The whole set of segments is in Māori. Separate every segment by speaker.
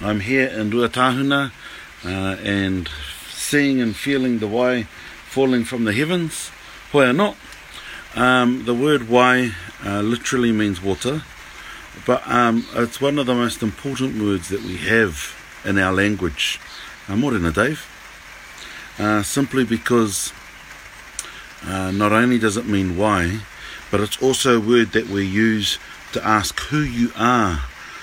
Speaker 1: I'm here in Ruatahuna, uh, and seeing and feeling the why falling from the heavens. Why not? Um, the word why uh, literally means water, but um, it's one of the most important words that we have in our language. Uh, morena, Dave. uh, simply because uh, not only does it mean why, but it's also a word that we use to ask who you are,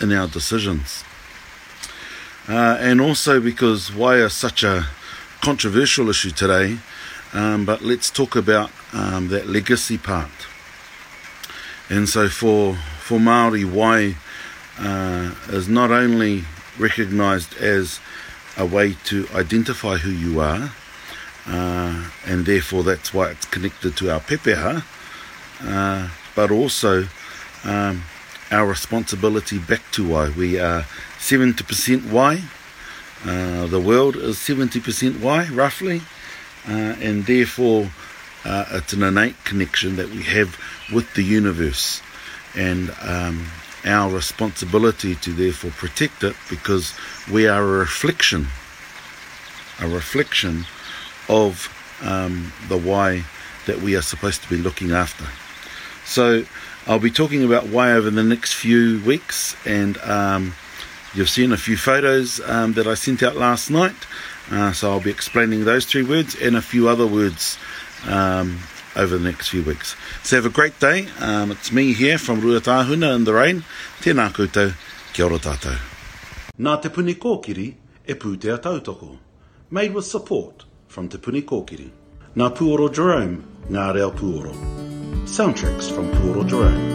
Speaker 1: in our decisions. Uh, and also because why is such a controversial issue today, um, but let's talk about um, that legacy part. And so for, for Māori, why uh, is not only recognised as a way to identify who you are, Uh, and therefore that's why it's connected to our pepeha. Uh, but also um, our responsibility back to why we are 70% why. Uh, the world is 70% why, roughly, uh, and therefore uh, it's an innate connection that we have with the universe and um, our responsibility to therefore protect it because we are a reflection, a reflection of um, the why that we are supposed to be looking after. So I'll be talking about why over the next few weeks, and um, you've seen a few photos um, that I sent out last night. Uh, so I'll be explaining those three words and a few other words um, over the next few weeks. So have a great day. Um, it's me here from Ruatahuna in the rain. Tēnā koutou, Kia ora tātou. Nā Te Puni Kōkiri e pūtea tautoko. Made with support from Te Puni Kōkiri. Nā Puoro Jerome ngā reo puoro. Soundtracks from Puoro Jerome.